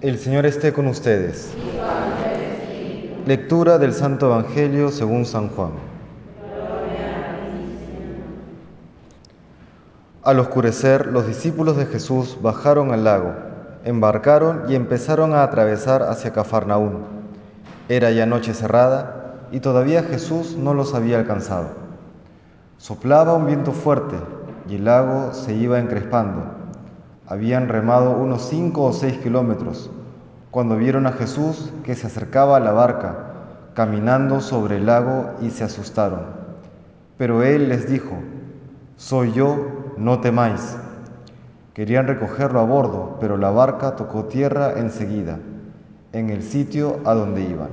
El Señor esté con ustedes. Lectura del Santo Evangelio según San Juan. Al oscurecer, los discípulos de Jesús bajaron al lago, embarcaron y empezaron a atravesar hacia Cafarnaún. Era ya noche cerrada y todavía Jesús no los había alcanzado. Soplaba un viento fuerte y el lago se iba encrespando. Habían remado unos cinco o seis kilómetros cuando vieron a Jesús que se acercaba a la barca, caminando sobre el lago y se asustaron. Pero él les dijo, Soy yo, no temáis. Querían recogerlo a bordo, pero la barca tocó tierra enseguida, en el sitio a donde iban.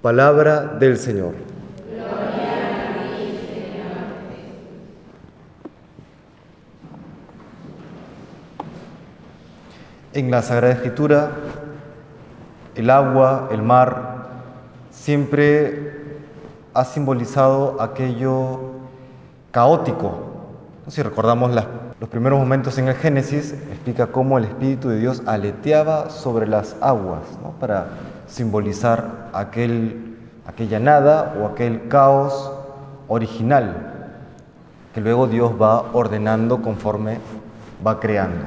Palabra del Señor. En la Sagrada Escritura, el agua, el mar, siempre ha simbolizado aquello caótico. Si recordamos los primeros momentos en el Génesis, explica cómo el Espíritu de Dios aleteaba sobre las aguas, para simbolizar aquel, aquella nada o aquel caos original que luego Dios va ordenando conforme va creando.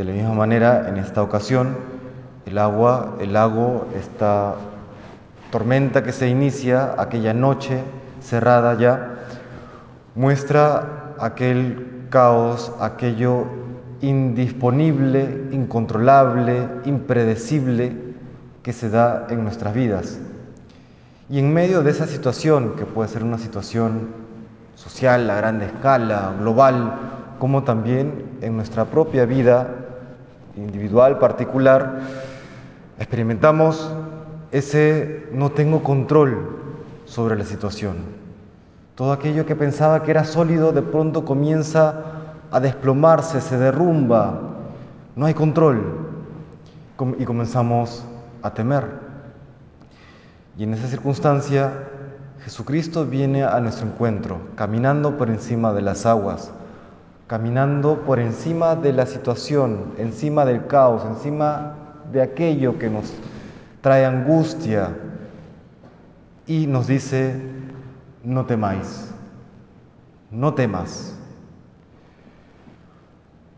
De la misma manera, en esta ocasión, el agua, el lago, esta tormenta que se inicia aquella noche cerrada ya, muestra aquel caos, aquello indisponible, incontrolable, impredecible que se da en nuestras vidas. Y en medio de esa situación, que puede ser una situación social a gran escala, global, como también en nuestra propia vida individual, particular, experimentamos ese no tengo control sobre la situación. Todo aquello que pensaba que era sólido de pronto comienza a desplomarse, se derrumba, no hay control y comenzamos a temer. Y en esa circunstancia Jesucristo viene a nuestro encuentro, caminando por encima de las aguas, caminando por encima de la situación, encima del caos, encima de aquello que nos trae angustia y nos dice, no temáis, no temas.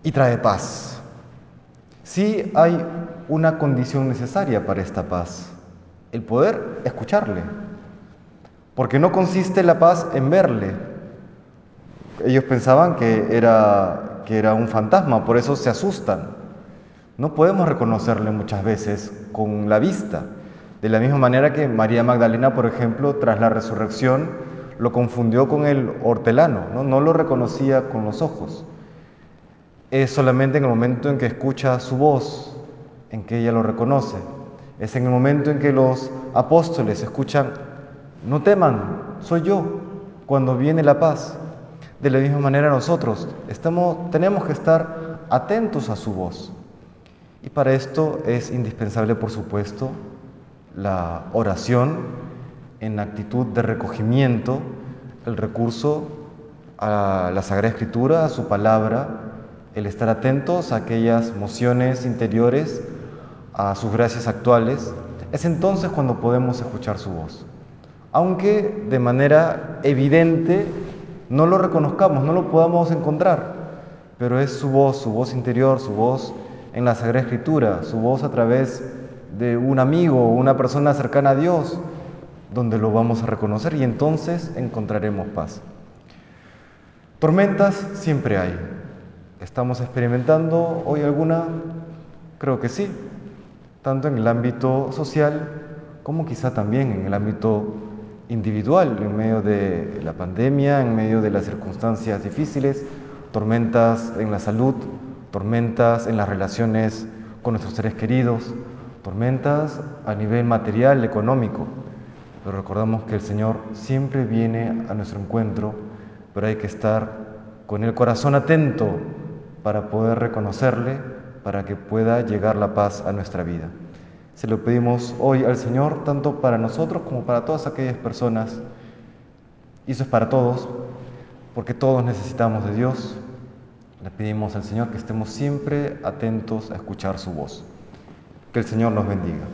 Y trae paz. Sí hay una condición necesaria para esta paz, el poder escucharle, porque no consiste la paz en verle, ellos pensaban que era, que era un fantasma, por eso se asustan. No podemos reconocerle muchas veces con la vista. De la misma manera que María Magdalena, por ejemplo, tras la resurrección, lo confundió con el hortelano, ¿no? no lo reconocía con los ojos. Es solamente en el momento en que escucha su voz, en que ella lo reconoce. Es en el momento en que los apóstoles escuchan, no teman, soy yo, cuando viene la paz. De la misma manera nosotros estamos, tenemos que estar atentos a su voz. Y para esto es indispensable, por supuesto, la oración en actitud de recogimiento, el recurso a la Sagrada Escritura, a su palabra, el estar atentos a aquellas mociones interiores, a sus gracias actuales. Es entonces cuando podemos escuchar su voz. Aunque de manera evidente no lo reconozcamos, no lo podamos encontrar, pero es su voz, su voz interior, su voz en la Sagrada Escritura, su voz a través de un amigo una persona cercana a Dios, donde lo vamos a reconocer y entonces encontraremos paz. Tormentas siempre hay. ¿Estamos experimentando hoy alguna? Creo que sí, tanto en el ámbito social como quizá también en el ámbito individual en medio de la pandemia, en medio de las circunstancias difíciles, tormentas en la salud, tormentas en las relaciones con nuestros seres queridos, tormentas a nivel material, económico. Pero recordamos que el Señor siempre viene a nuestro encuentro, pero hay que estar con el corazón atento para poder reconocerle, para que pueda llegar la paz a nuestra vida. Se lo pedimos hoy al Señor, tanto para nosotros como para todas aquellas personas. Y eso es para todos, porque todos necesitamos de Dios. Le pedimos al Señor que estemos siempre atentos a escuchar su voz. Que el Señor nos bendiga.